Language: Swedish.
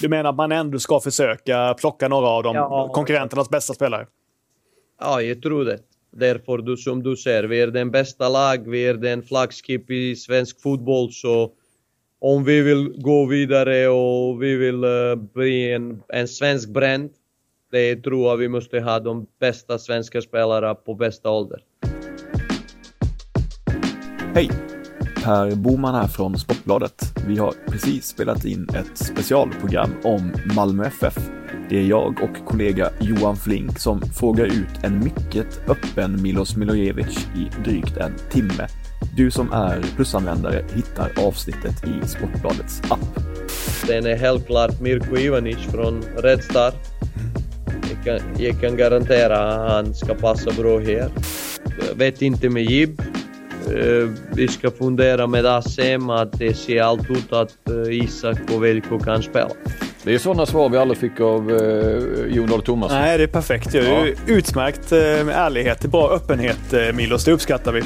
Du menar att man ändå ska försöka plocka några av de ja, konkurrenternas bästa spelare? Ja, jag tror det. Därför, du, som du ser, vi är den bästa lag, vi är den flagskip i svensk fotboll, så om vi vill gå vidare och vi vill uh, bli en, en svensk brand, det tror jag vi måste ha de bästa svenska spelarna på bästa ålder. Hej! Per Boman här från Sportbladet. Vi har precis spelat in ett specialprogram om Malmö FF. Det är jag och kollega Johan Flink som frågar ut en mycket öppen Milos Milojevic i drygt en timme. Du som är plusanvändare hittar avsnittet i Sportbladets app. Den är helt klart Mirko Ivanic från Red Star. Jag kan, jag kan garantera att han ska passa bra här. Jag vet inte med Jib. Eh, vi ska fundera med ASM att det ser allt ut att eh, Isak och Veljko kan spela. Det är sådana svar vi aldrig fick av eh, Jon Thomas. Nej, det är perfekt. Det är ja. Utmärkt med ärlighet, bra öppenhet Milos, det uppskattar vi.